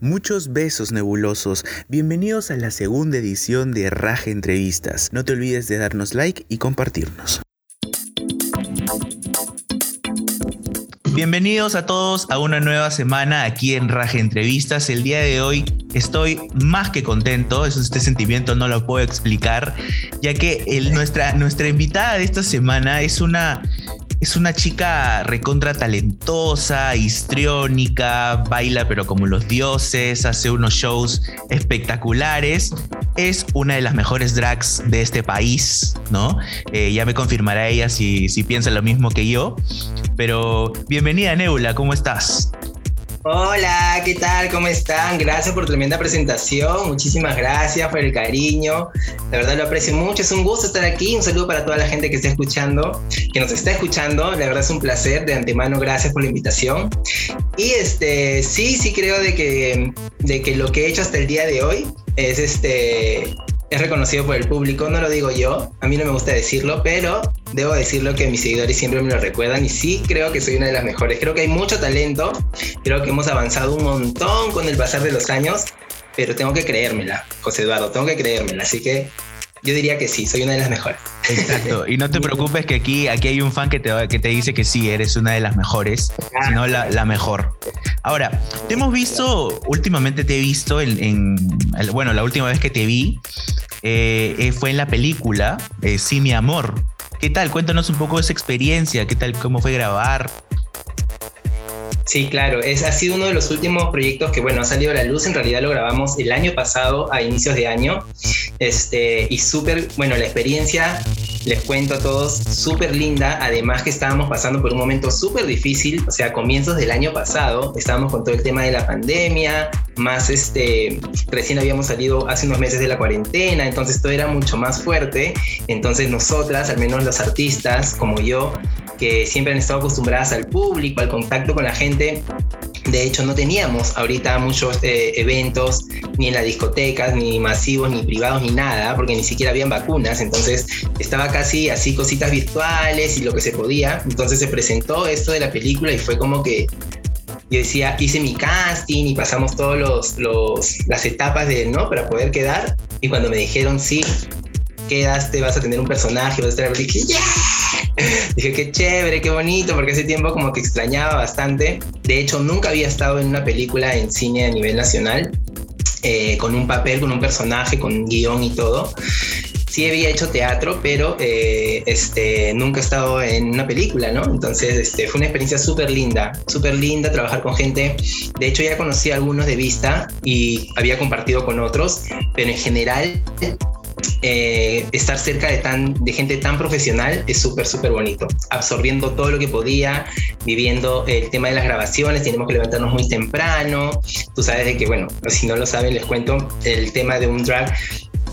Muchos besos nebulosos. Bienvenidos a la segunda edición de Raje Entrevistas. No te olvides de darnos like y compartirnos. Bienvenidos a todos a una nueva semana aquí en Raje Entrevistas. El día de hoy estoy más que contento, este sentimiento no lo puedo explicar, ya que nuestra, nuestra invitada de esta semana es una es una chica recontra talentosa, histriónica, baila pero como los dioses, hace unos shows espectaculares. Es una de las mejores drags de este país, ¿no? Eh, ya me confirmará ella si, si piensa lo mismo que yo. Pero bienvenida, Nebula, ¿cómo estás? Hola, ¿qué tal? ¿Cómo están? Gracias por tremenda presentación. Muchísimas gracias por el cariño. La verdad lo aprecio mucho. Es un gusto estar aquí. Un saludo para toda la gente que está escuchando, que nos está escuchando. La verdad es un placer. De antemano, gracias por la invitación. Y este, sí, sí creo de que, de que lo que he hecho hasta el día de hoy es este es reconocido por el público, no lo digo yo, a mí no me gusta decirlo, pero debo decirlo que mis seguidores siempre me lo recuerdan y sí creo que soy una de las mejores. Creo que hay mucho talento, creo que hemos avanzado un montón con el pasar de los años, pero tengo que creérmela, José Eduardo, tengo que creérmela, así que yo diría que sí, soy una de las mejores. Exacto. Y no te preocupes que aquí, aquí hay un fan que te, que te dice que sí, eres una de las mejores, sino la, la, mejor. Ahora, te hemos visto, últimamente te he visto en, bueno, la última vez que te vi eh, eh, fue en la película eh, Sí, mi amor. ¿Qué tal? Cuéntanos un poco de esa experiencia, ¿qué tal? ¿Cómo fue grabar? Sí, claro, es, ha sido uno de los últimos proyectos que, bueno, ha salido a la luz. En realidad lo grabamos el año pasado, a inicios de año. Este, y súper, bueno, la experiencia, les cuento a todos, súper linda. Además que estábamos pasando por un momento súper difícil, o sea, comienzos del año pasado, estábamos con todo el tema de la pandemia, más este, recién habíamos salido hace unos meses de la cuarentena, entonces todo era mucho más fuerte. Entonces nosotras, al menos los artistas como yo, que siempre han estado acostumbradas al público, al contacto con la gente. De hecho, no teníamos ahorita muchos eh, eventos, ni en las discotecas, ni masivos, ni privados, ni nada, porque ni siquiera habían vacunas. Entonces, estaba casi así cositas virtuales y lo que se podía. Entonces, se presentó esto de la película y fue como que yo decía, hice mi casting y pasamos todas los, las etapas de, ¿no? Para poder quedar. Y cuando me dijeron, sí, quedaste, vas a tener un personaje, vas a estar, dije, ¡yeah! Dije, qué chévere, qué bonito, porque hace tiempo como que extrañaba bastante. De hecho, nunca había estado en una película en cine a nivel nacional, eh, con un papel, con un personaje, con un guion y todo. Sí había hecho teatro, pero eh, este, nunca he estado en una película, ¿no? Entonces este, fue una experiencia súper linda, súper linda trabajar con gente. De hecho, ya conocí a algunos de vista y había compartido con otros, pero en general eh, estar cerca de, tan, de gente tan profesional es súper, súper bonito. Absorbiendo todo lo que podía, viviendo el tema de las grabaciones, tenemos que levantarnos muy temprano. Tú sabes de que, bueno, si no lo saben, les cuento, el tema de un drag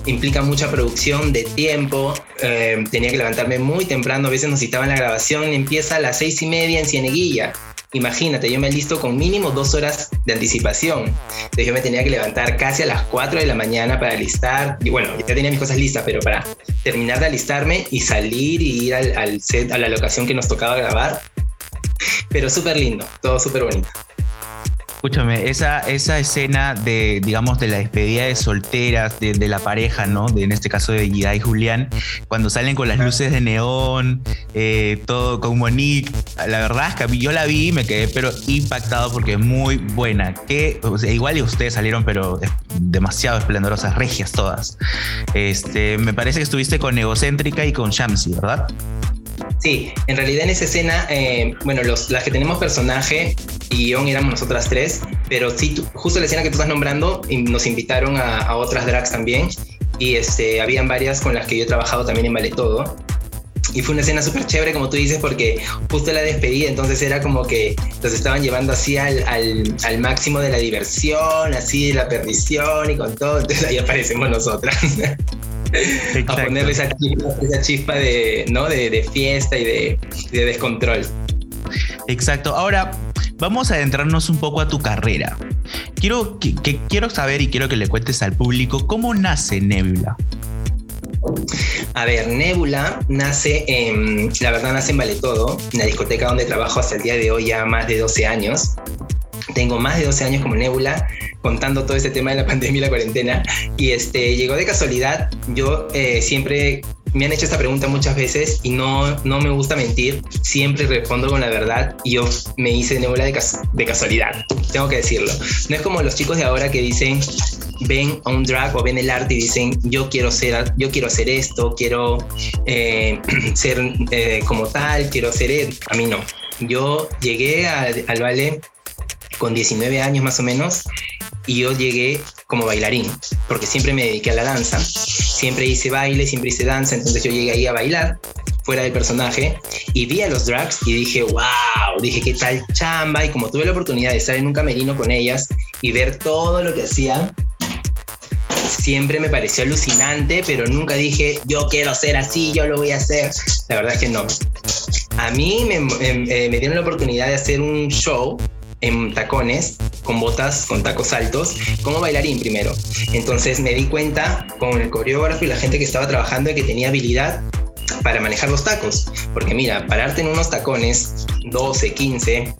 implica mucha producción de tiempo. Eh, tenía que levantarme muy temprano, a veces nos citaban la grabación, empieza a las seis y media en Cieneguilla Imagínate, yo me listo con mínimo dos horas de anticipación. Entonces yo me tenía que levantar casi a las 4 de la mañana para alistar. Y bueno, ya tenía mis cosas listas, pero para terminar de alistarme y salir y ir al, al set, a la locación que nos tocaba grabar. Pero súper lindo, todo súper bonito. Escúchame, esa, esa escena de, digamos, de la despedida de solteras, de, la pareja, ¿no? De, en este caso de Gida y Julián, cuando salen con las luces de neón, eh, todo con Monique, la verdad es que yo la vi y me quedé pero impactado porque es muy buena. Que, igual y ustedes salieron, pero demasiado esplendorosas, regias todas. Este, me parece que estuviste con Egocéntrica y con Shamsi, ¿verdad? Sí, en realidad en esa escena, eh, bueno, los, las que tenemos personaje y guion éramos nosotras tres, pero sí, justo la escena que tú estás nombrando, nos invitaron a, otras drags también y este, habían varias con las que yo he trabajado también en Vale Todo. Y fue una escena súper chévere, como tú dices, porque justo la despedida, entonces era como que los estaban llevando así al, al, al máximo de la diversión, así de la perdición y con todo, entonces ahí aparecemos nosotras. a ponerle esa chispa, de, ¿no? de, fiesta y de, descontrol. Exacto. Ahora, vamos a adentrarnos un poco a tu carrera. Quiero, que, quiero saber y quiero que le cuentes al público cómo nace Nebula. A ver, Nebula nace en, la verdad nace en Vale Todo, en la discoteca donde trabajo hasta el día de hoy ya más de 12 años. Tengo más de 12 años como Nebula. contando todo este tema de la pandemia y la cuarentena. Y este, llegó de casualidad. Yo eh, siempre me han hecho esta pregunta muchas veces y no, no me gusta mentir. Siempre respondo con la verdad y yo me hice nebula de, de casualidad. Tengo que decirlo. No es como los chicos de ahora que dicen, ven a un drag o ven el arte y dicen yo quiero ser yo quiero hacer esto quiero eh, ser eh, como tal quiero ser él. a mí no yo llegué al, al ballet con 19 años más o menos y yo llegué como bailarín, porque siempre me dediqué a la danza, siempre hice baile, siempre hice danza, entonces yo llegué ahí a bailar fuera del personaje y vi a los drags y dije, wow, dije, qué tal chamba y como tuve la oportunidad de estar en un camerino con ellas y ver todo lo que hacían, siempre me pareció alucinante, pero nunca dije, yo quiero ser así, yo lo voy a hacer. La verdad es que no. A mí me, me, me dieron la oportunidad de hacer un show en tacones, con botas, con tacos altos, como bailarín primero. Entonces me di cuenta con el coreógrafo y la gente que estaba trabajando de que tenía habilidad para manejar los tacos. Porque mira, pararte en unos tacones 12, 15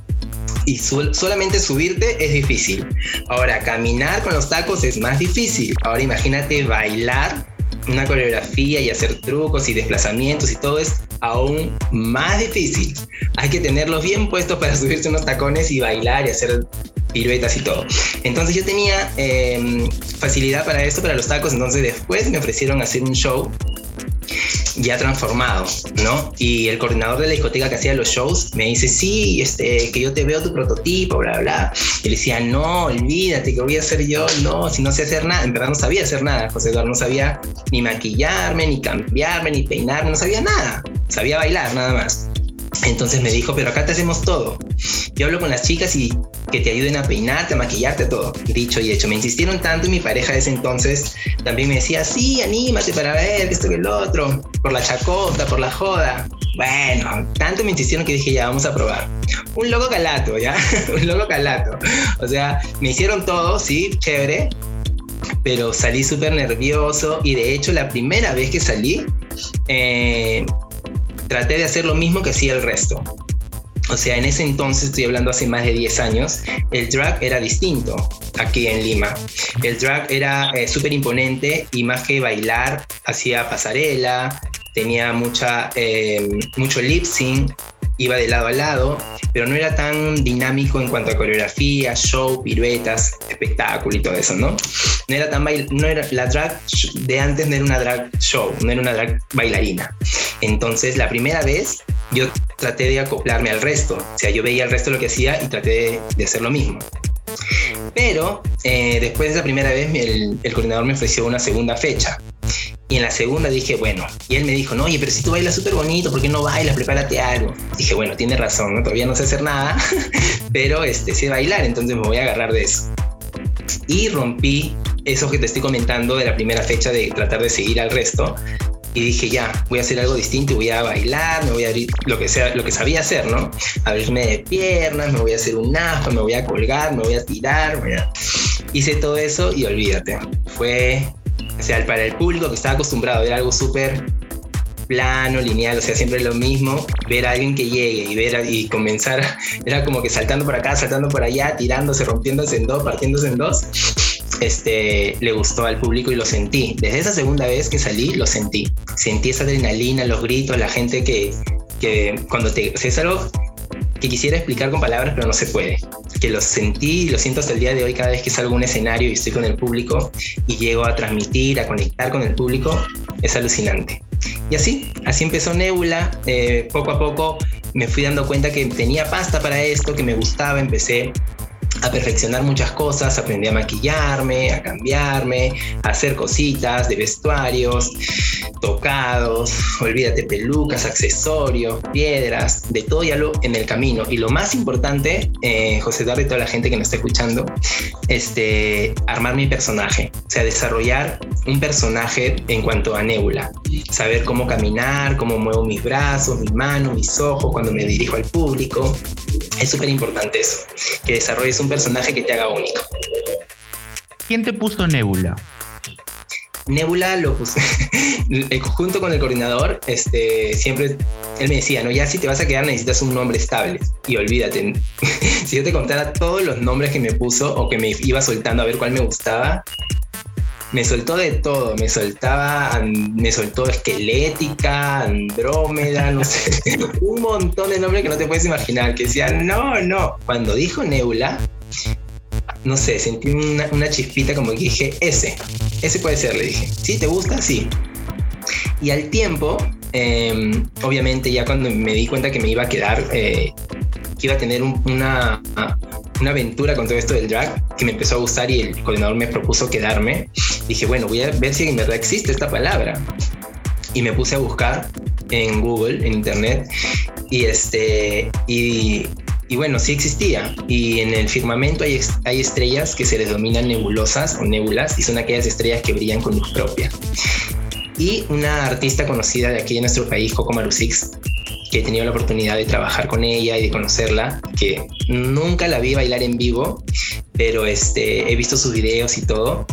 y solamente subirte es difícil. Ahora, caminar con los tacos es más difícil. Ahora imagínate bailar una coreografía y hacer trucos y desplazamientos y todo es aún más difícil. Hay que tenerlos bien puestos para subirse unos tacones y bailar y hacer piruetas y todo. Entonces yo tenía em, facilidad para esto, para los tacos, entonces después me ofrecieron hacer un show ya transformado, ¿no? Y el coordinador de la discoteca que hacía los shows me dice, sí, este, que yo te veo tu prototipo, bla, bla. Y le decía, no, olvídate, que voy a hacer yo, no, si no sé hacer nada. En verdad no sabía hacer nada, José Eduardo, no sabía ni maquillarme, ni cambiarme, ni peinarme, no sabía nada. Sabía bailar nada más. Entonces me dijo, pero acá te hacemos todo. Yo hablo con las chicas y que te ayuden a peinarte, a maquillarte, todo. Dicho y hecho. Me insistieron tanto y mi pareja de ese entonces también me decía, sí, anímate para ver esto que el otro, por la chacota, por la joda. Bueno, tanto me insistieron que dije, ya, vamos a probar. Un loco calato, ¿ya? Un loco calato. O sea, me hicieron todo, sí, chévere, pero salí súper nervioso y de hecho la primera vez que salí, eh, traté de hacer lo mismo que hacía el resto. O sea, en ese entonces, estoy hablando hace más de 10 años, el drag era distinto aquí en Lima. El drag era eh, súper imponente y más que bailar, hacía pasarela, tenía mucha, eh, mucho lip sync, iba de lado a lado, pero no era tan dinámico en cuanto a coreografía, show, piruetas, espectáculo y todo eso, ¿no? No era tan no era la drag de antes no era una drag show, no era una drag bailarina. Entonces, la primera vez yo traté de acoplarme al resto, o sea, yo veía el resto lo que hacía y traté de, hacer lo mismo. Pero eh, después de esa primera vez, el coordinador me ofreció una segunda fecha. Y en la segunda dije, bueno, y él me dijo, no, oye, pero si tú bailas súper bonito, ¿por qué no bailas? Prepárate algo. Dije, bueno, tiene razón, ¿no? todavía no sé hacer nada, pero este, sé bailar, entonces me voy a agarrar de eso. Y rompí eso que te estoy comentando de la primera fecha de tratar de seguir al resto. Y dije, ya, voy a hacer algo distinto, voy a bailar, me voy a abrir lo que sea, lo que sabía hacer, ¿no? Abrirme de piernas, me voy a hacer un aspa, me voy a colgar, me voy a tirar, Hice todo eso y olvídate. Fue o sea, para el público que estaba acostumbrado a ver algo súper plano, lineal, o sea, siempre lo mismo, ver a alguien que llegue y ver y comenzar, era como que saltando por acá, saltando por allá, tirándose, rompiéndose en dos, partiéndose en dos, este, le gustó al público y lo sentí. Desde esa segunda vez que salí, lo sentí. Sentí esa adrenalina, los gritos, la gente que, que cuando te... O es algo que quisiera explicar con palabras, pero no se puede. Que lo sentí y lo siento hasta el día de hoy cada vez que salgo a un escenario y estoy con el público y llego a transmitir, a conectar con el público, es alucinante. Y así, así empezó Nebula. Eh, poco a poco me fui dando cuenta que tenía pasta para esto, que me gustaba, empecé a perfeccionar muchas cosas, aprendí a maquillarme, a cambiarme, a hacer cositas de vestuarios, tocados, olvídate, pelucas, accesorios, piedras, de todo ya lo en el camino. Y lo más importante, eh, José Eduardo y toda la gente que nos está escuchando, este, armar mi personaje, o sea, desarrollar un personaje en cuanto a Nebula, saber cómo caminar, cómo muevo mis brazos, mis manos, mis ojos cuando me dirijo al público. Es súper importante eso, que desarrolles un personaje que te haga único. ¿Quién te puso Nebula? Nebula lo puse junto con el coordinador, este, siempre él me decía, no, ya si te vas a quedar necesitas un nombre estable. Y olvídate, si yo te contara todos los nombres que me puso o que me iba soltando a ver cuál me gustaba, me soltó de todo, me soltaba, me soltó esquelética, andrómeda, no sé, un montón de nombres que no te puedes imaginar, que decían, no, no. Cuando dijo Neula, no sé, sentí una, una chispita como que dije, ese, ese puede ser, le dije. ¿Sí? ¿Te gusta? Sí. Y al tiempo, em, obviamente ya cuando me di cuenta que me iba a quedar, eh, que iba a tener una, una aventura con todo esto del drag, que me empezó a gustar y el coordinador me propuso quedarme, dije, bueno, voy a ver si en verdad existe esta palabra. Y me puse a buscar en Google, en Internet, y, este, y, y bueno, sí existía. Y en el firmamento hay, hay estrellas que se les denominan nebulosas o nébulas, y son aquellas estrellas que brillan con luz propia y una artista conocida de aquí de nuestro país, Coco Marusix, que he tenido la oportunidad de trabajar con ella y de conocerla, que nunca la vi bailar en vivo, pero este, he visto sus videos y todo,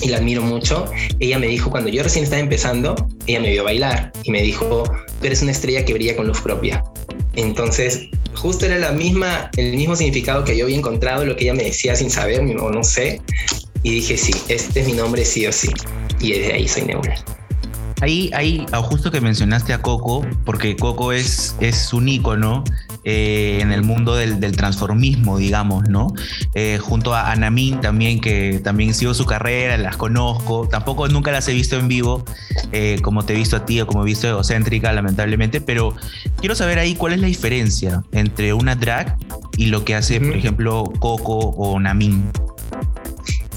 y la admiro mucho. Ella me dijo, cuando yo recién estaba empezando, ella me vio bailar y me dijo, tú eres una estrella que brilla con luz propia. Entonces, justo era la misma, el mismo significado que yo había encontrado, lo que ella me decía sin saber, o no sé, y dije, sí, este es mi nombre sí o sí. Y desde ahí soy Nebula. Ahí, ahí, ah, justo que mencionaste a Coco, porque Coco es, es un ícono eh, en el mundo del, transformismo, digamos, ¿no? Eh, junto a Anamin también, que también sigo su carrera, las conozco, tampoco nunca las he visto en vivo, eh, como te he visto a ti o como he visto Egocéntrica, lamentablemente, pero quiero saber ahí cuál es la diferencia entre una drag y lo que hace, por ejemplo, Coco o Namin.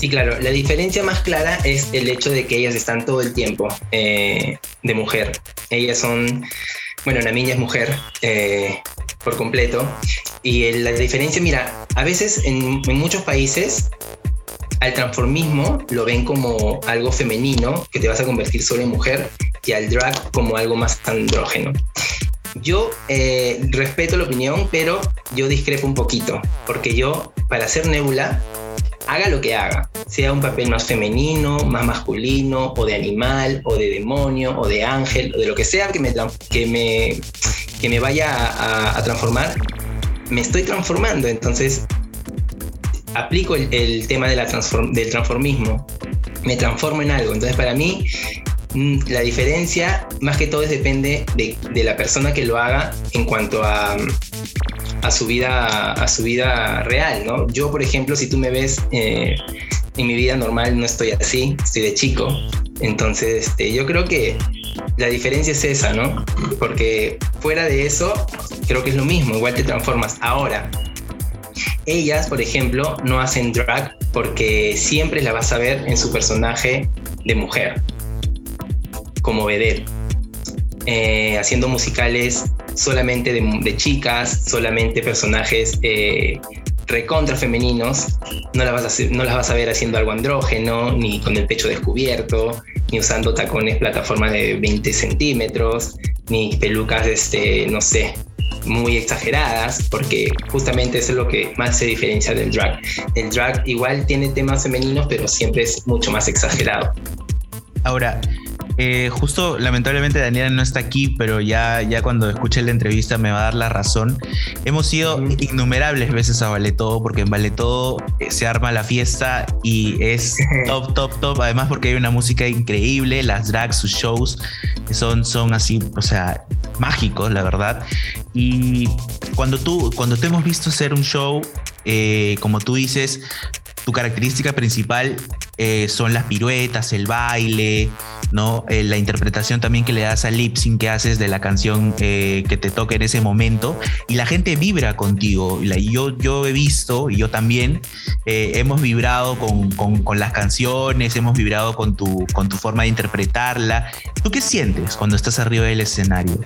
Sí, claro. La diferencia más clara es el hecho de que ellas están todo el tiempo eh, de mujer. Ellas son, bueno, una niña es mujer eh, por completo. Y la diferencia, mira, a veces en, muchos países al transformismo lo ven como algo femenino, que te vas a convertir solo en mujer, y al drag como algo más andrógeno. Yo eh, respeto la opinión, pero yo discrepo un poquito, porque yo, para ser Nebula, haga lo que haga, sea un papel más femenino, más masculino, o de animal, o de demonio, o de ángel, o de lo que sea que me, que me, que me vaya a, transformar, me estoy transformando. Entonces, aplico el, tema del transformismo, me transformo en algo. Entonces, para mí, la diferencia, más que todo, es depende de, de la persona que lo haga en cuanto a a su vida, a su vida real, ¿no? Yo, por ejemplo, si tú me ves eh, en mi vida normal, no estoy así, estoy de chico. Entonces, este, yo creo que la diferencia es esa, ¿no? Porque fuera de eso, creo que es lo mismo, igual te transformas. Ahora, ellas, por ejemplo, no hacen drag porque siempre la vas a ver en su personaje de mujer, como vedette. Eh, haciendo musicales solamente de, chicas, solamente personajes eh, recontra femeninos, no las, vas a no las vas a ver haciendo algo andrógeno, ni con el pecho descubierto, ni usando tacones plataforma de 20 centímetros, ni pelucas, este, no sé, muy exageradas, porque justamente eso es lo que más se diferencia del drag. El drag igual tiene temas femeninos, pero siempre es mucho más exagerado. Ahora, eh, justo, lamentablemente Daniela no está aquí, pero ya, ya cuando escuche la entrevista me va a dar la razón. Hemos ido innumerables veces a Vale Todo, porque en Vale Todo eh, se arma la fiesta y es top, top, top. Además, porque hay una música increíble, las drags, sus shows son, son así, o sea, mágicos, la verdad. Y cuando tú, cuando te hemos visto hacer un show, eh, como tú dices, tu característica principal eh, son las piruetas, el baile, ¿no? Eh, la interpretación también que le das al lip sync que haces de la canción eh, que te toca en ese momento y la gente vibra contigo. Yo, yo he visto y yo también hemos vibrado con, con, las canciones, hemos vibrado con tu, con tu forma de interpretarla. ¿Tú qué sientes cuando estás arriba del escenario?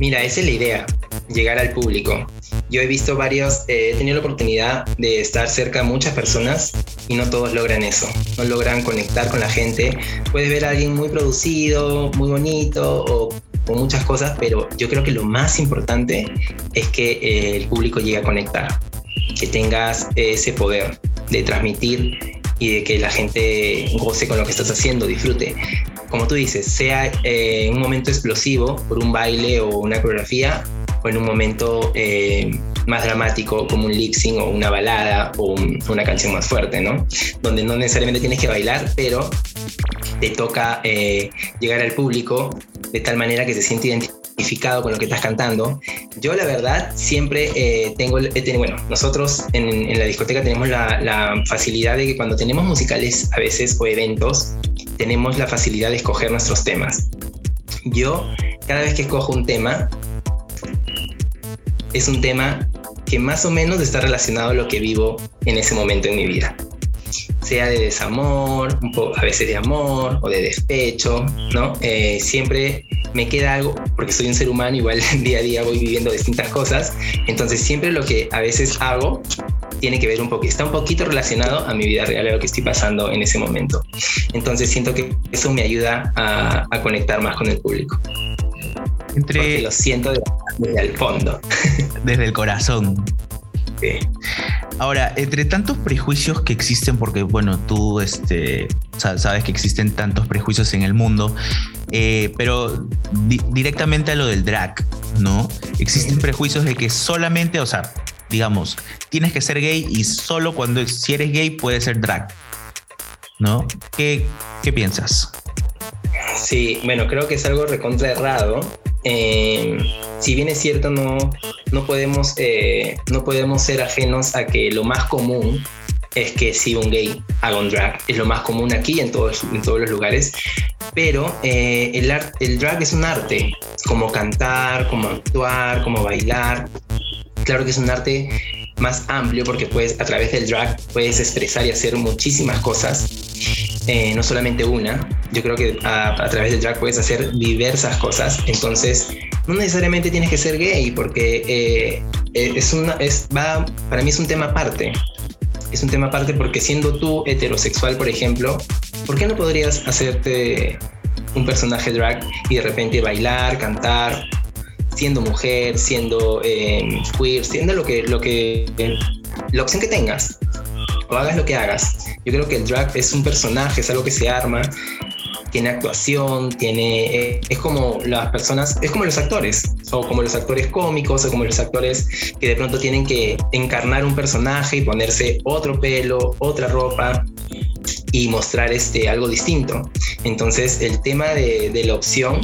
Mira, esa es la idea, llegar al público. Yo he visto varios, eh, he tenido la oportunidad de estar cerca de muchas personas y no todos logran eso, no logran conectar con la gente. Puedes ver a alguien muy producido, muy bonito o con muchas cosas, pero yo creo que lo más importante es que eh, el público llegue a conectar, que tengas ese poder de transmitir y de que la gente goce con lo que estás haciendo, disfrute como tú dices, sea eh, un momento explosivo por un baile o una coreografía, o en un momento eh, más dramático como un lip sync o una balada o una canción más fuerte, ¿no? Donde no necesariamente tienes que bailar, pero te toca eh, llegar al público de tal manera que se siente identificado con lo que estás cantando. Yo la verdad siempre eh, tengo, bueno, nosotros en, la discoteca tenemos la, facilidad de que cuando tenemos musicales a veces o eventos, tenemos la facilidad de escoger nuestros temas. Yo cada vez que escojo un tema, es un tema que más o menos está relacionado a lo que vivo en ese momento en mi vida. Sea de desamor, un poco, a veces de amor o de despecho, ¿no? Eh, siempre me queda algo, porque soy un ser humano, igual día a día voy viviendo distintas cosas, entonces siempre lo que a veces hago tiene que ver un poco, está un poquito relacionado a mi vida real, a lo que estoy pasando en ese momento. Entonces siento que eso me ayuda a, a conectar más con el público. Entre... Porque lo siento desde el fondo. Desde el corazón. Sí. Ahora, entre tantos prejuicios que existen, porque bueno, tú este, sabes que existen tantos prejuicios en el mundo, eh, pero directamente a lo del drag, ¿no? Existen prejuicios de que solamente, o sea, digamos, tienes que ser gay y solo cuando si eres gay puedes ser drag, ¿no? ¿Qué, qué piensas? Sí, bueno, creo que es algo recontra errado eh, si bien es cierto, no, no, podemos, eh, no podemos ser ajenos a que lo más común es que si un gay haga un drag. Es lo más común aquí en todos, en todos los lugares. Pero eh, el, el drag es un arte, como cantar, como actuar, como bailar. Claro que es un arte más amplio porque puedes, a través del drag puedes expresar y hacer muchísimas cosas, no solamente una. Yo creo que a, través del drag puedes hacer diversas cosas. Entonces, no necesariamente tienes que ser gay porque eh, eh, es una, es, va, para mí es un tema aparte. Es un tema aparte porque siendo tú heterosexual, por ejemplo, ¿por qué no podrías hacerte un personaje drag y de repente bailar, cantar, siendo mujer, siendo eh, queer, siendo lo que, lo que, la opción que tengas, o hagas lo que hagas. Yo creo que el drag es un personaje, es algo que se arma tiene actuación, tiene, eh, es como las personas, es como los actores, o como los actores cómicos, o como los actores que de pronto tienen que encarnar un personaje y ponerse otro pelo, otra ropa y mostrar este, algo distinto. Entonces el tema de, de la opción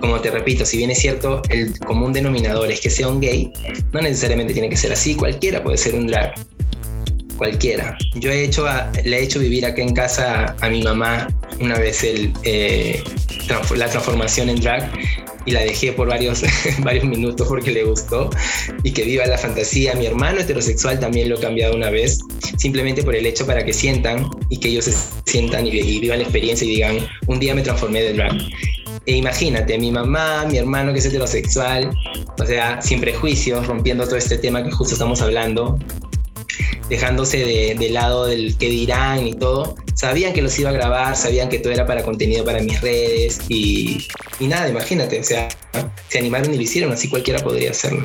como te repito, si bien es cierto, el común denominador es que sea un gay, no necesariamente tiene que ser así, cualquiera puede ser un drag cualquiera. Yo he hecho le he hecho vivir acá en casa a, mi mamá una vez el, eh, la transformación en drag y la dejé por varios, varios minutos porque le gustó y que viva la fantasía. Mi hermano heterosexual también lo he cambiado una vez, simplemente por el hecho para que sientan y que ellos se sientan y, vivan la experiencia y digan, un día me transformé de drag. E imagínate, mi mamá, mi hermano que es heterosexual, o sea, sin prejuicios, rompiendo todo este tema que justo estamos hablando, dejándose de, lado del que dirán y todo, sabían que los iba a grabar, sabían que todo era para contenido para mis redes y, y nada, imagínate, o sea, se animaron y lo hicieron, así cualquiera podría hacerlo.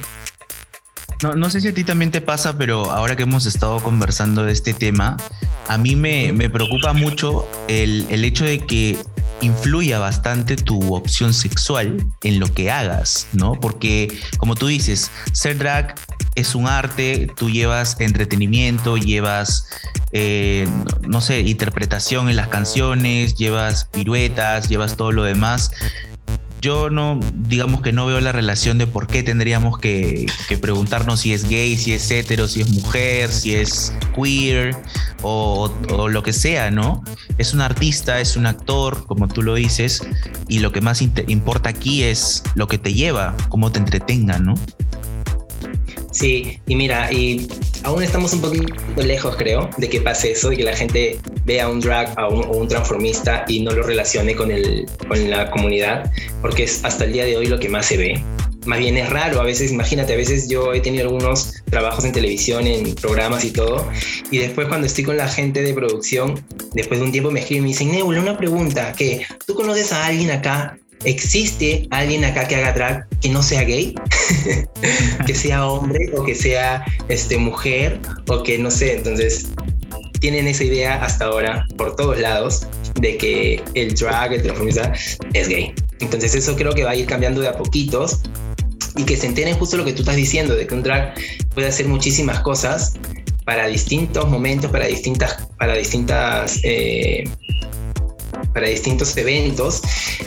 No, no sé si a ti también te pasa, pero ahora que hemos estado conversando de este tema, a mí me, me preocupa mucho el, el hecho de que influya bastante tu opción sexual en lo que hagas, ¿no? Porque, como tú dices, ser drag es un arte, tú llevas entretenimiento, llevas, eh, no sé, interpretación en las canciones, llevas piruetas, llevas todo lo demás yo no, digamos que no veo la relación de por qué tendríamos que, preguntarnos si es gay, si es hetero, si es mujer, si es queer o, lo que sea, ¿no? Es un artista, es un actor, como tú lo dices, y lo que más importa aquí es lo que te lleva, cómo te entretenga, ¿no? Sí, y mira, y aún estamos un poquito lejos, creo, de que pase eso y que la gente vea un drag o un, transformista y no lo relacione con, el, con la comunidad, porque es hasta el día de hoy lo que más se ve. Más bien es raro, a veces, imagínate, a veces yo he tenido algunos trabajos en televisión, en programas y todo, y después cuando estoy con la gente de producción, después de un tiempo me escriben y me dicen, Nebula, una pregunta, que ¿tú conoces a alguien acá ¿existe alguien acá que haga drag que no sea gay? que sea hombre o que sea este, mujer o que no sé, entonces tienen esa idea hasta ahora por todos lados de que el drag, el transformista, es gay. Entonces eso creo que va a ir cambiando de a poquitos y que se enteren justo lo que tú estás diciendo, de que un drag puede hacer muchísimas cosas para distintos momentos, para distintas, para distintas eh, para distintos eventos.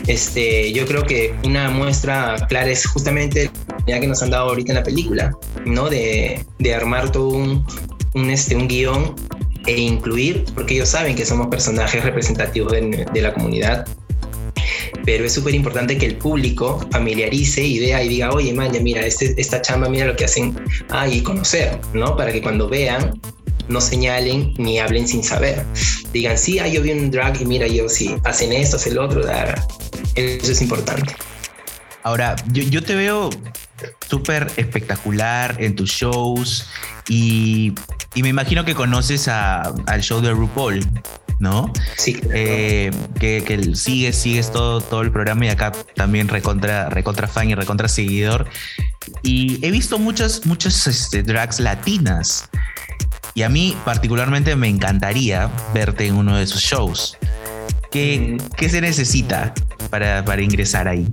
Este, yo creo que una muestra clara es justamente la que nos han dado ahorita en la película, ¿no? De, de armar todo un, un, este, un guion e incluir, porque ellos saben que somos personajes representativos de, la comunidad, pero es súper importante que el público familiarice y vea y diga, oye, man, mira, este, esta chamba, mira lo que hacen, ah, y conocer, ¿no? Para que cuando vean, no señalen ni hablen sin saber. Digan, sí, ah, yo vi un drag y mira, yo sí, hacen esto, hacen lo otro, eso es importante. Ahora, yo, yo te veo súper espectacular en tus shows y, y, me imagino que conoces a, al show de RuPaul. ¿no? Sí. Eh, que, que, sigues, sigues todo, todo el programa y acá también recontra, recontra fan y recontra seguidor. Y he visto muchas, muchas este, drags latinas. Y a mí particularmente me encantaría verte en uno de esos shows. ¿Qué, mm. ¿qué se necesita para, para ingresar ahí?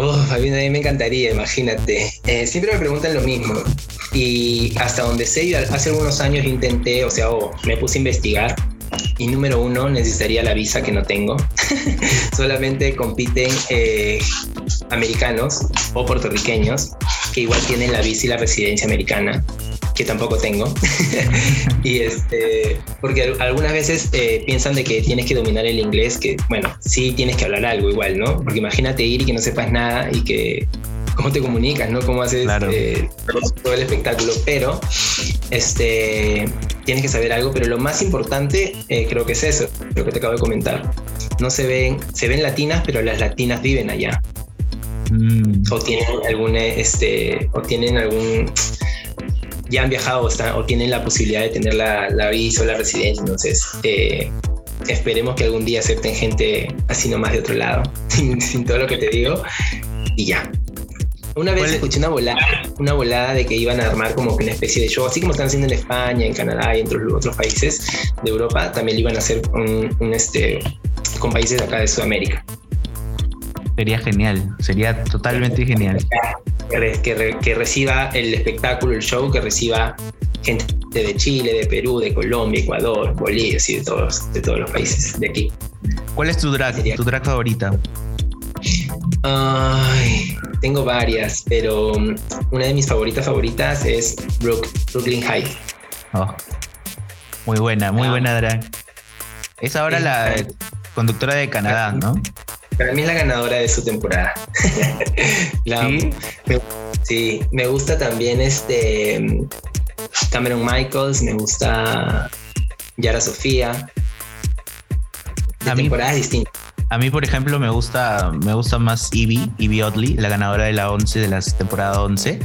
a mí me encantaría, imagínate. Eh, siempre me preguntan lo mismo. Y hasta donde sé, hace algunos años intenté, o sea, me puse a investigar y número uno, necesitaría la visa que no tengo. Solamente compiten eh, americanos o puertorriqueños que igual tienen la visa y la residencia americana que tampoco tengo. y este, porque algunas veces eh, piensan de que tienes que dominar el inglés, que bueno, sí tienes que hablar algo igual, ¿no? Porque imagínate ir y que no sepas nada y que cómo te comunicas, ¿no? Cómo haces eh, todo el espectáculo, pero este, tienes que saber algo, pero lo más importante eh, creo que es eso, lo que te acabo de comentar. No se ven, se ven latinas, pero las latinas viven allá. Mm. O tienen algún, este, o tienen algún, ya han viajado o, están, o tienen la posibilidad de tener la, la visa o la residencia, entonces eh, esperemos que algún día acepten gente así nomás de otro lado, sin, sin todo lo que te digo, y ya. Una vez escuché una volada, una volada de que iban a armar como una especie de show, así como están haciendo en España, en Canadá y en otros, otros países de Europa, también lo iban a hacer un, este, con países de acá de Sudamérica. Sería genial, sería totalmente genial. Que, que, reciba el espectáculo, el show, que reciba gente de Chile, de Perú, de Colombia, Ecuador, Bolivia, así de todos, de todos los países de aquí. ¿Cuál es tu drag, tu drag favorita? Ay, tengo varias, pero um, una de mis favoritas favoritas es Brooklyn Heights. Oh, muy buena, muy ah. buena drag. Es ahora la conductora de Canadá, ¿no? Para mí es la ganadora de su temporada. ¿Sí? Me, sí, me gusta también este Cameron Michaels, me gusta Yara Sofía. De temporadas distintas. A mí, por ejemplo, me gusta, me gusta más Ivy, Ivy Oddly, la ganadora de la 11 de la temporada 11.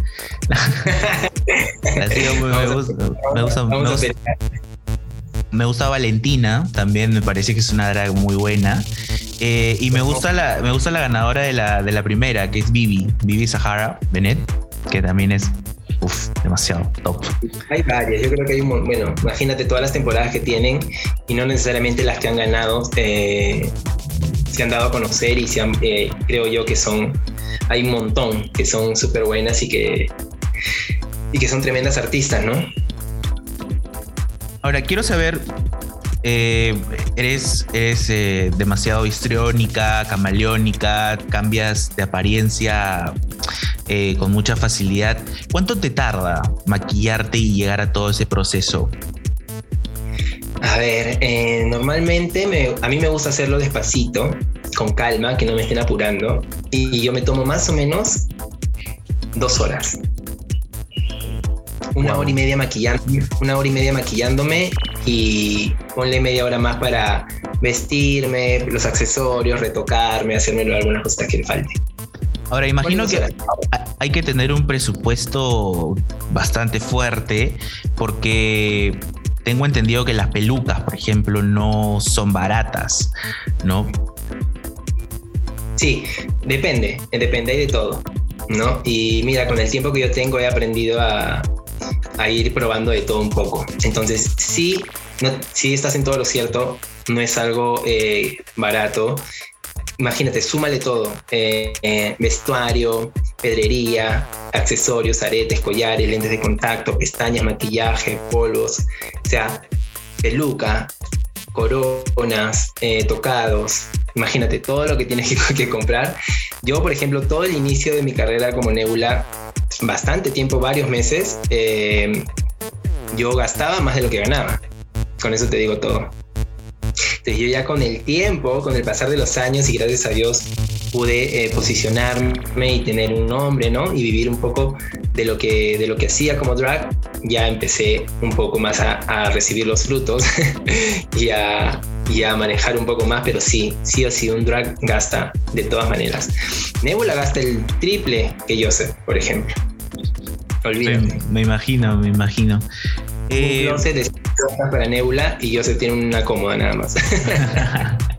me, gusta, Valentina, también me parece que es una drag muy buena. Eh, y me gusta la, me gusta la ganadora de la, de la primera, que es Vivi, Vivi Sahara Benet, que también es Uf, demasiado top. Hay varias, yo creo que hay un bueno, imagínate todas las temporadas que tienen y no necesariamente las que han ganado eh, se han dado a conocer y se han, eh, creo yo que son, hay un montón que son súper buenas y que, y que son tremendas artistas, ¿no? Ahora, quiero saber, eh, eres, eh, demasiado histriónica, camaleónica, cambias de apariencia con mucha facilidad. ¿Cuánto te tarda maquillarte y llegar a todo ese proceso? A ver, eh, normalmente a mí me gusta hacerlo despacito, con calma, que no me estén apurando. Y yo me tomo más o menos dos horas. Una hora y media maquillándome, una hora y media maquillándome y ponle media hora más para vestirme, los accesorios, retocarme, hacerme algunas cosas que le falte. Ahora, imagino que hay que tener un presupuesto bastante fuerte porque tengo entendido que las pelucas, por ejemplo, no son baratas, ¿no? Sí, depende, depende de todo, ¿no? Y mira, con el tiempo que yo tengo he aprendido a, ir probando de todo un poco. Entonces, sí, si estás en todo lo cierto, no es algo eh, barato. Imagínate, súmale todo, eh, eh, vestuario, pedrería, accesorios, aretes, collares, lentes de contacto, pestañas, maquillaje, polvos, o sea, peluca, coronas, tocados, imagínate todo lo que tienes que, comprar. Yo, por ejemplo, todo el inicio de mi carrera como Nebula, bastante tiempo, varios meses, yo gastaba más de lo que ganaba. Con eso te digo todo. Entonces yo ya con el tiempo, con el pasar de los años y gracias a Dios pude eh, posicionarme y tener un nombre, ¿no? Y vivir un poco de lo que, de lo que hacía como drag, ya empecé un poco más a, recibir los frutos y, a, y, a, manejar un poco más, pero sí, sí o sí, un drag gasta de todas maneras. Nebula gasta el triple que Joseph, por ejemplo. Olvídate. Me, imagino, me imagino. Eh, un de para Nebula y yo se tiene una cómoda nada más.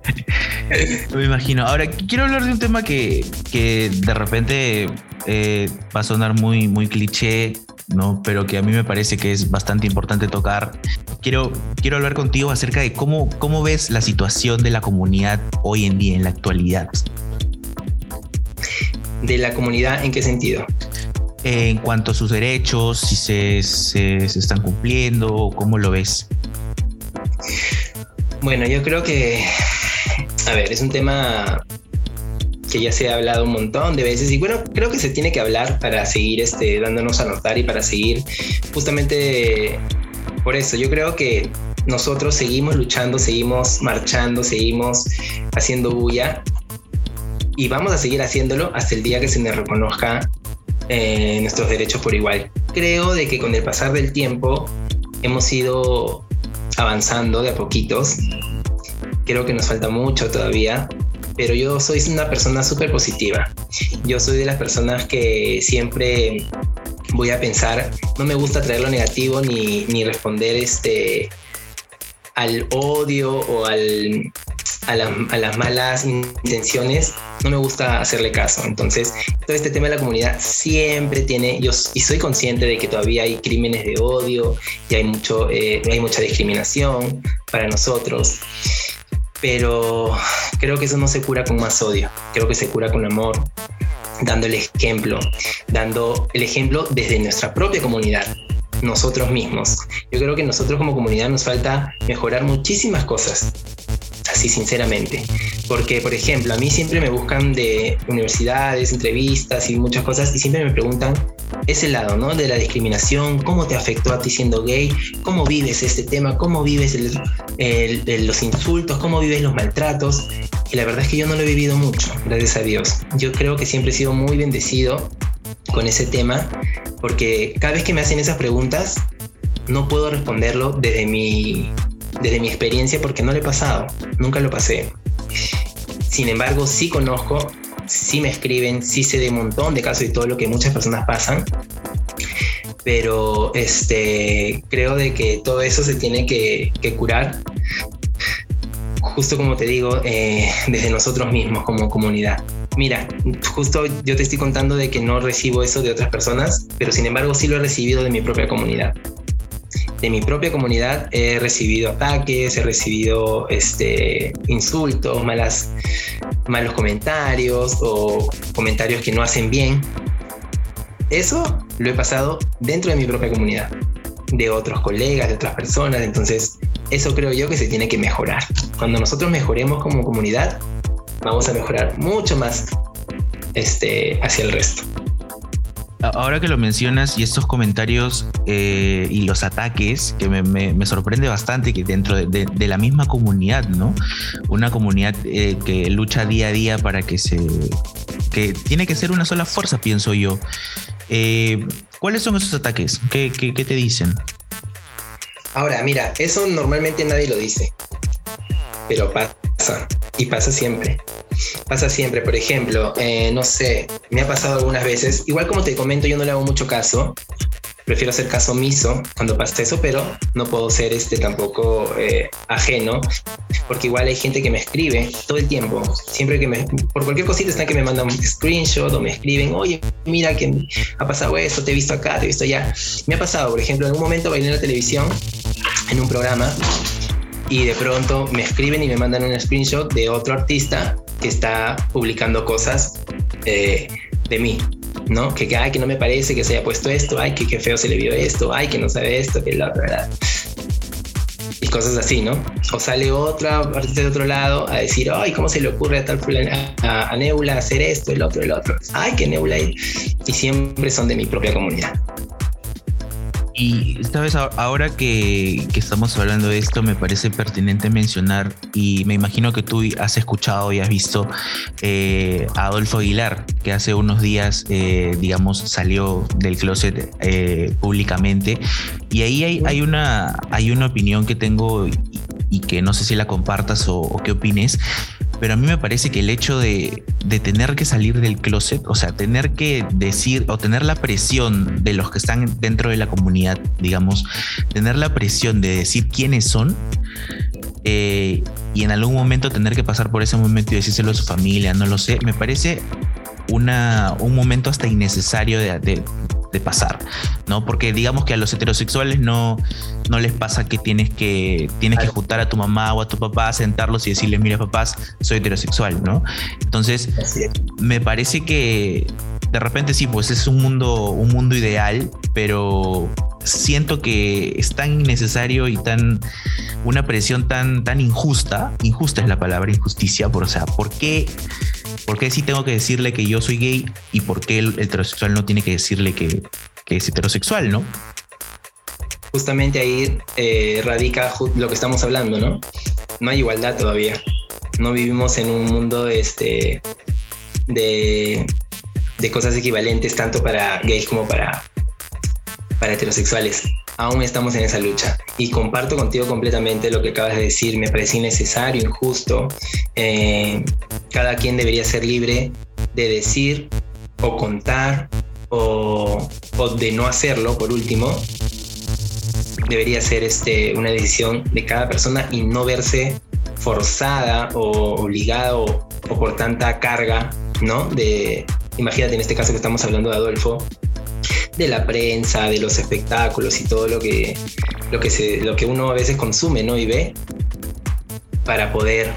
Me imagino. Ahora, quiero hablar de un tema que, que de repente eh, va a sonar muy, muy cliché, ¿no? Pero que a mí me parece que es bastante importante tocar. Quiero, quiero hablar contigo acerca de cómo, cómo ves la situación de la comunidad hoy en día, en la actualidad. ¿De la comunidad en qué sentido? en cuanto a sus derechos, si se, se, están cumpliendo, ¿cómo lo ves? Bueno, yo creo que, a ver, es un tema que ya se ha hablado un montón de veces y bueno, creo que se tiene que hablar para seguir este, dándonos a notar y para seguir justamente por eso. Yo creo que nosotros seguimos luchando, seguimos marchando, seguimos haciendo bulla y vamos a seguir haciéndolo hasta el día que se nos reconozca eh, nuestros derechos por igual. Creo de que con el pasar del tiempo hemos ido avanzando de a poquitos. Creo que nos falta mucho todavía, pero yo soy una persona súper positiva. Yo soy de las personas que siempre voy a pensar, no me gusta traer lo negativo ni, ni responder este al odio o al, a, las malas intenciones, no me gusta hacerle caso. Entonces, todo este tema de la comunidad siempre tiene, yo y soy consciente de que todavía hay crímenes de odio y hay, mucho, eh, hay mucha discriminación para nosotros. Pero creo que eso no se cura con más odio, creo que se cura con amor, dando el ejemplo, dando el ejemplo desde nuestra propia comunidad nosotros mismos. Yo creo que nosotros como comunidad nos falta mejorar muchísimas cosas, así sinceramente. Porque, por ejemplo, a mí siempre me buscan de universidades, entrevistas y muchas cosas y siempre me preguntan ese lado, ¿no? De la discriminación, cómo te afectó a ti siendo gay, cómo vives este tema, cómo vives los insultos, cómo vives los maltratos. Y la verdad es que yo no lo he vivido mucho, gracias a Dios. Yo creo que siempre he sido muy bendecido con ese tema, porque cada vez que me hacen esas preguntas, no puedo responderlo desde mi, desde mi experiencia porque no lo he pasado, nunca lo pasé. Sin embargo, sí conozco, sí me escriben, sí sé de un montón de casos y todo lo que muchas personas pasan, pero este, creo de que todo eso se tiene que, curar, justo como te digo, eh, desde nosotros mismos como comunidad mira, justo yo te estoy contando de que no recibo eso de otras personas, pero sin embargo sí lo he recibido de mi propia comunidad. De mi propia comunidad he recibido ataques, he recibido este, insultos, malos comentarios o comentarios que no hacen bien. Eso lo he pasado dentro de mi propia comunidad, de otros colegas, de otras personas. Entonces, eso creo yo que se tiene que mejorar. Cuando nosotros mejoremos como comunidad, vamos a mejorar mucho más este, hacia el resto. Ahora que lo mencionas y estos comentarios eh, y los ataques, que me, sorprende bastante que dentro de, la misma comunidad, ¿no? Una comunidad eh, que lucha día a día para que se... que tiene que ser una sola fuerza, pienso yo. Eh, ¿Cuáles son esos ataques? ¿Qué, te dicen? Ahora, mira, eso normalmente nadie lo dice, pero pasa y pasa siempre. Pasa siempre, por ejemplo, eh, no sé, me ha pasado algunas veces, igual como te comento, yo no le hago mucho caso, prefiero hacer caso omiso cuando pasa eso, pero no puedo ser este tampoco eh, ajeno, porque igual hay gente que me escribe todo el tiempo, siempre que me, por cualquier cosita están que me mandan un screenshot o me escriben, oye, mira que ha pasado esto, te he visto acá, te he visto allá. Me ha pasado, por ejemplo, en un momento bailé en la televisión en un programa y de pronto me escriben y me mandan un screenshot de otro artista que está publicando cosas eh, de mí, ¿no? Que, que, ay, que no me parece que se haya puesto esto, ay, que qué feo se le vio esto, ay, que no sabe esto, que la verdad. Y cosas así, ¿no? O sale otra artista de otro lado a decir, ay, ¿cómo se le ocurre a tal a, a Neula hacer esto, el otro, el otro? Ay, que Neula. Y siempre son de mi propia comunidad. Y sabes, ahora que, estamos hablando de esto, me parece pertinente mencionar, y me imagino que tú has escuchado y has visto eh, a Adolfo Aguilar, que hace unos días, eh, digamos, salió del closet eh, públicamente. Y ahí hay, una, hay una opinión que tengo y, que no sé si la compartas o, o qué opines, pero a mí me parece que el hecho de, tener que salir del closet, o sea, tener que decir o tener la presión de los que están dentro de la comunidad, digamos, tener la presión de decir quiénes son, eh, y en algún momento tener que pasar por ese momento y decírselo a su familia, no lo sé, me parece una, un momento hasta innecesario de, de pasar, ¿no? Porque digamos que a los heterosexuales no, no les pasa que tienes que tienes que juntar a tu mamá o a tu papá, sentarlos y decirles, mira papás, soy heterosexual, ¿no? Entonces, me parece que de repente sí, pues es un mundo, un mundo ideal, pero siento que es tan innecesario y tan una presión tan, tan injusta, injusta es la palabra injusticia, por, o sea, ¿por qué ¿Por qué sí tengo que decirle que yo soy gay y por qué el heterosexual no tiene que decirle que, es heterosexual, no? Justamente ahí eh, radica lo que estamos hablando, ¿no? No hay igualdad todavía. No vivimos en un mundo este, de, de cosas equivalentes tanto para gays como para, para heterosexuales aún estamos en esa lucha. Y comparto contigo completamente lo que acabas de decir, me parece innecesario, injusto. Eh, cada quien debería ser libre de decir o contar o, de no hacerlo, por último. Debería ser este, una decisión de cada persona y no verse forzada o obligada o, o por tanta carga, ¿no? De, imagínate en este caso que estamos hablando de Adolfo, de la prensa, de los espectáculos y todo lo que, lo que, se, lo que uno a veces consume ¿no? y ve para poder,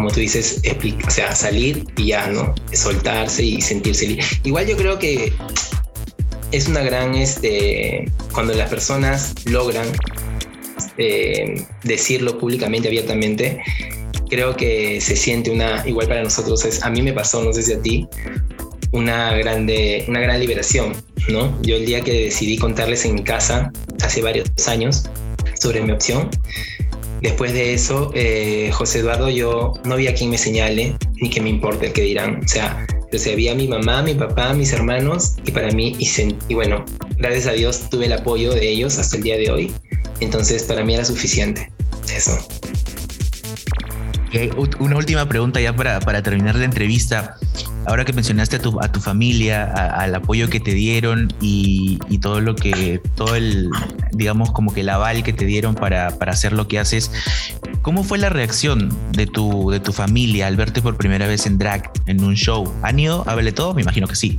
como tú dices, o sea, salir y ya, ¿no? Soltarse y sentirse libre. Igual yo creo que es una gran, este, cuando las personas logran eh, decirlo públicamente, abiertamente, creo que se siente una, igual para nosotros es, a mí me pasó, no sé si a ti, una, grande, una gran liberación, ¿no? Yo el día que decidí contarles en mi casa, hace varios años, sobre mi opción, después de eso, eh, José Eduardo, yo no había quien me señale, ni que me importe el que dirán. O sea, yo sabía mi mamá, mi papá, mis hermanos, y para mí, y, y bueno, gracias a Dios tuve el apoyo de ellos hasta el día de hoy. Entonces, para mí era suficiente. Eso. Una última pregunta ya para, para terminar la entrevista ahora que mencionaste a tu, a tu familia, al apoyo que te dieron y, todo lo que, todo el, digamos, como que el aval que te dieron para, hacer lo que haces, ¿cómo fue la reacción de tu, de tu familia al verte por primera vez en drag, en un show? ¿Han ido a verle todo? Me imagino que sí.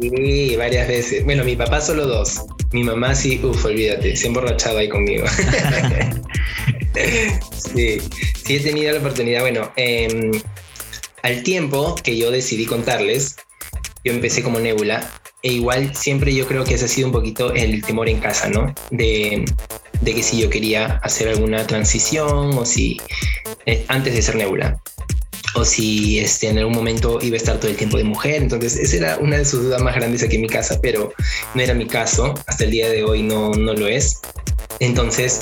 Sí, varias veces. Bueno, mi papá solo dos. Mi mamá sí, uff, olvídate, se ha emborrachado ahí conmigo. sí, sí he tenido la oportunidad. Bueno, eh, al tiempo que yo decidí contarles, yo empecé como Nebula, e igual siempre yo creo que ese ha sido un poquito el temor en casa, ¿no? De, que si yo quería hacer alguna transición o si eh, antes de ser Nebula o si este, en algún momento iba a estar todo el tiempo de mujer. Entonces, esa era una de sus dudas más grandes aquí en mi casa, pero no era mi caso. Hasta el día de hoy no, no lo es. Entonces,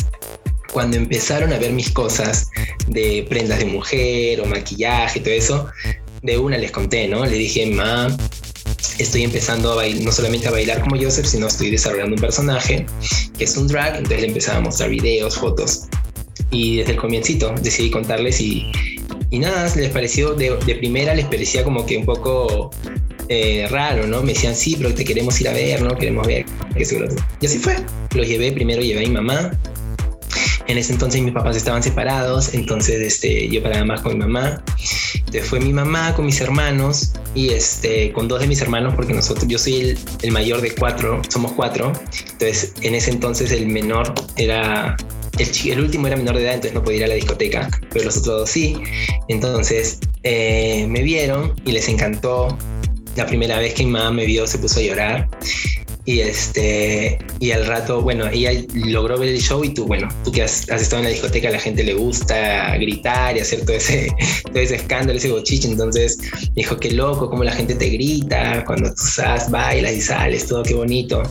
cuando empezaron a ver mis cosas de prendas de mujer o maquillaje y todo eso, de una les conté, ¿no? Le dije, ma, estoy empezando a bailar, no solamente a bailar como Joseph, sino estoy desarrollando un personaje que es un drag, entonces le empezaba a mostrar videos, fotos. Y desde el comiencito decidí contarles y, y nada, les pareció, de, primera les parecía como que un poco eh, raro, ¿no? Me decían, sí, pero te queremos ir a ver, ¿no? Queremos ver. Y así fue. Los llevé, primero llevé a mi mamá, en ese entonces mis papás estaban separados, entonces este, yo paraba más con mi mamá. Entonces fue mi mamá con mis hermanos y este, con dos de mis hermanos, porque nosotros, yo soy el, mayor de cuatro, somos cuatro. Entonces en ese entonces el menor era el, el, último era menor de edad, entonces no podía ir a la discoteca, pero los otros dos sí. Entonces eh, me vieron y les encantó. La primera vez que mi mamá me vio se puso a llorar y este y al rato bueno ella logró ver el show y tú bueno tú que has, estado en la discoteca a la gente le gusta gritar y hacer todo ese todo ese escándalo ese bochiche entonces dijo qué loco cómo la gente te grita cuando tú sabes, bailas y sales todo qué bonito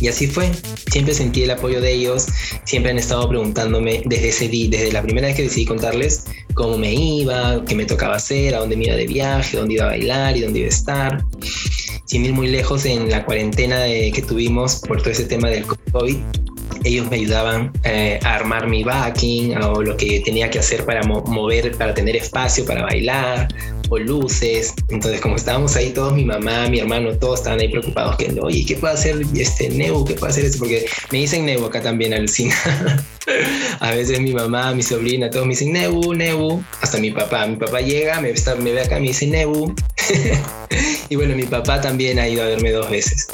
y así fue. Siempre sentí el apoyo de ellos. Siempre han estado preguntándome desde ese día, desde la primera vez que decidí contarles cómo me iba, qué me tocaba hacer, a dónde me iba de viaje, dónde iba a bailar y dónde iba a estar sin ir muy lejos, en la cuarentena que tuvimos por todo ese tema del COVID, ellos me ayudaban eh, a armar mi backing o lo que tenía que hacer para mover, para tener espacio para bailar o luces. Entonces, como estábamos ahí todos, mi mamá, mi hermano, todos estaban ahí preocupados que, oye, ¿qué puede hacer este Neu? ¿Qué puede hacer eso? Porque me dicen Neu acá también, alucina. a veces mi mamá, mi sobrina, todos me dicen Nebu, Nebu. Hasta mi papá. Mi papá llega, me, me ve acá, me dice Nebu. y bueno, mi papá también ha ido a verme dos veces.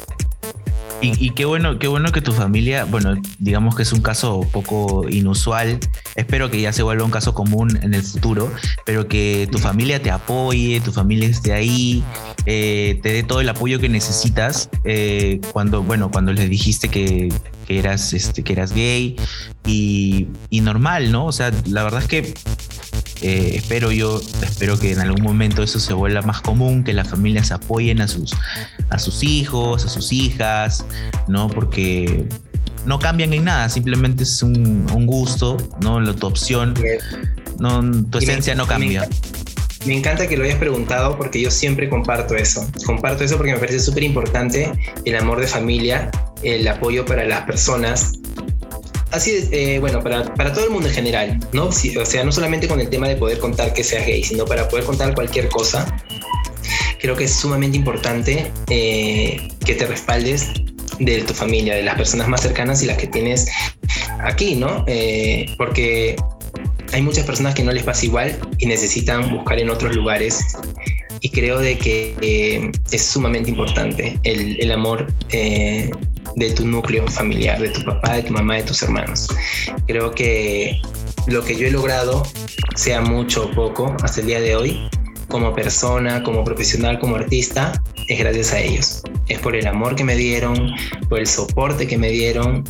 Y, qué bueno, qué bueno que tu familia, bueno, digamos que es un caso poco inusual. Espero que ya se vuelva un caso común en el futuro, pero que tu familia te apoye, tu familia esté ahí, eh, te dé todo el apoyo que necesitas. Eh, cuando, bueno, cuando les dijiste que, eras, este, que eras gay y, y normal, ¿no? O sea, la verdad es que eh, espero yo, espero que en algún momento eso se vuelva más común, que las familias apoyen a sus, a sus hijos, a sus hijas, ¿no? Porque no cambian en nada, simplemente es un, gusto, ¿no? tu opción, no, tu esencia no cambia. Me encanta que lo hayas preguntado porque yo siempre comparto eso. Comparto eso porque me parece súper importante el amor de familia, el apoyo para las personas, así, eh, bueno, para, para, todo el mundo en general, ¿no? o sea, no solamente con el tema de poder contar que seas gay, sino para poder contar cualquier cosa. Creo que es sumamente importante eh, que te respaldes de tu familia, de las personas más cercanas y las que tienes aquí, ¿no? Eh, porque hay muchas personas que no les pasa igual y necesitan buscar en otros lugares y creo de que eh, es sumamente importante el, el amor de tu núcleo familiar, de tu papá, de tu mamá, de tus hermanos. Creo que lo que yo he logrado, sea mucho o poco, hasta el día de hoy, como persona, como profesional, como artista, es gracias a ellos. Es por el amor que me dieron, por el soporte que me dieron,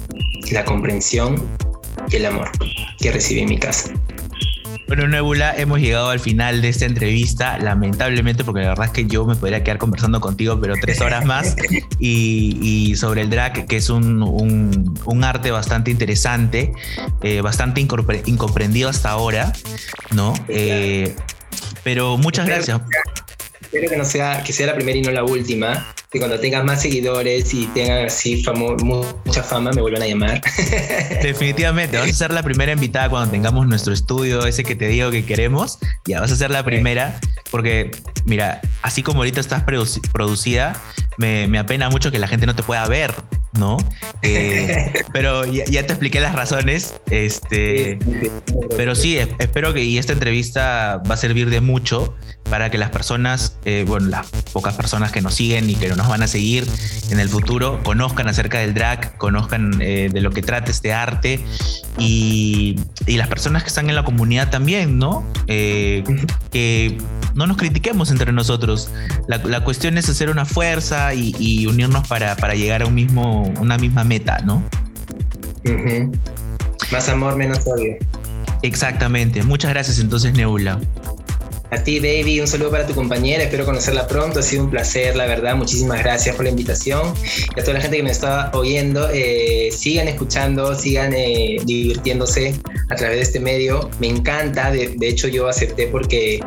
la comprensión y el amor que recibí en mi casa. Bueno, Nebula, hemos llegado al final de esta entrevista, lamentablemente, porque la verdad es que yo me podría quedar conversando contigo, pero tres horas más, y, sobre el drag, que es un, un, arte bastante interesante, eh, bastante incomprendido hasta ahora, ¿no? Eh, pero muchas gracias. Espero que no sea, que sea la primera y no la última que cuando tengas más seguidores y tengan así mucha fama, me vuelvan a llamar. Definitivamente, vas a ser la primera invitada cuando tengamos nuestro estudio, ese que te digo que queremos. Ya vas a ser la primera, porque mira, así como ahorita estás producida, me, me apena mucho que la gente no te pueda ver. ¿no? Eh, pero ya, te expliqué las razones. Este, pero sí, espero que y esta entrevista va a servir de mucho para que las personas, eh, bueno, las pocas personas que nos siguen y que nos van a seguir en el futuro, conozcan acerca del drag, conozcan eh, de lo que trata este arte y, y, las personas que están en la comunidad también, ¿no? que no nos critiquemos entre nosotros. La, la cuestión es hacer una fuerza y, y unirnos para, para llegar a un mismo una misma meta, ¿no? Más amor, menos odio. Exactamente. Muchas gracias entonces, Nebula. A ti, Baby, un saludo para tu compañera. Espero conocerla pronto. Ha sido un placer, la verdad. Muchísimas gracias por la invitación. Y a toda la gente que me está oyendo, eh, sigan escuchando, sigan eh, divirtiéndose a través de este medio. Me encanta. De, hecho, yo acepté porque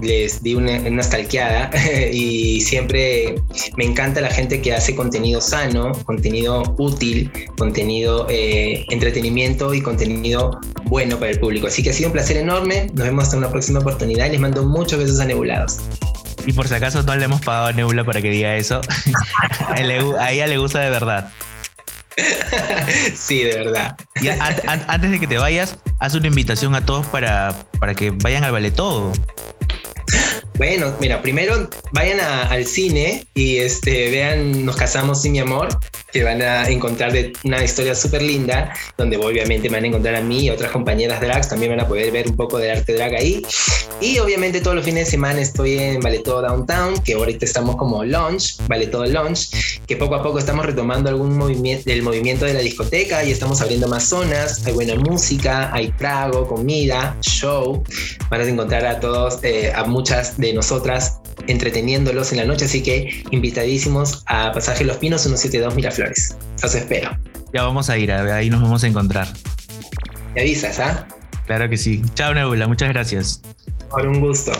les di una, una stalkeada y siempre me encanta la gente que hace contenido sano, contenido útil, contenido eh, entretenimiento y contenido bueno para el público. Así que ha sido un placer enorme. Nos vemos hasta una próxima oportunidad. Les mando muchos besos a Nebulados. Y por si acaso no le hemos pagado a Nebula para que diga eso. a ella le gusta de verdad. sí, de verdad. Y antes de que te vayas, haz una invitación a todos para, para que vayan al ballet todo. Bueno, mira, primero vayan al cine y este, vean Nos casamos sin mi amor. Que van a encontrar de una historia súper linda, donde obviamente van a encontrar a mí y otras compañeras drags, también van a poder ver un poco de arte drag ahí. Y obviamente todos los fines de semana estoy en Todo Downtown, que ahorita estamos como launch, Todo Launch, que poco a poco estamos retomando algún movimiento, el movimiento de la discoteca y estamos abriendo más zonas, hay buena música, hay trago, comida, show, van a encontrar a todos, eh, a muchas de nosotras entreteniéndolos en la noche, así que invitadísimos a Pasaje Los Pinos 172 Miraflores. Los espero. Ya vamos a ir, ahí nos vamos a encontrar. ¿Me avisas, ah? Claro que sí. Chao, Nebula, muchas gracias. Por un gusto.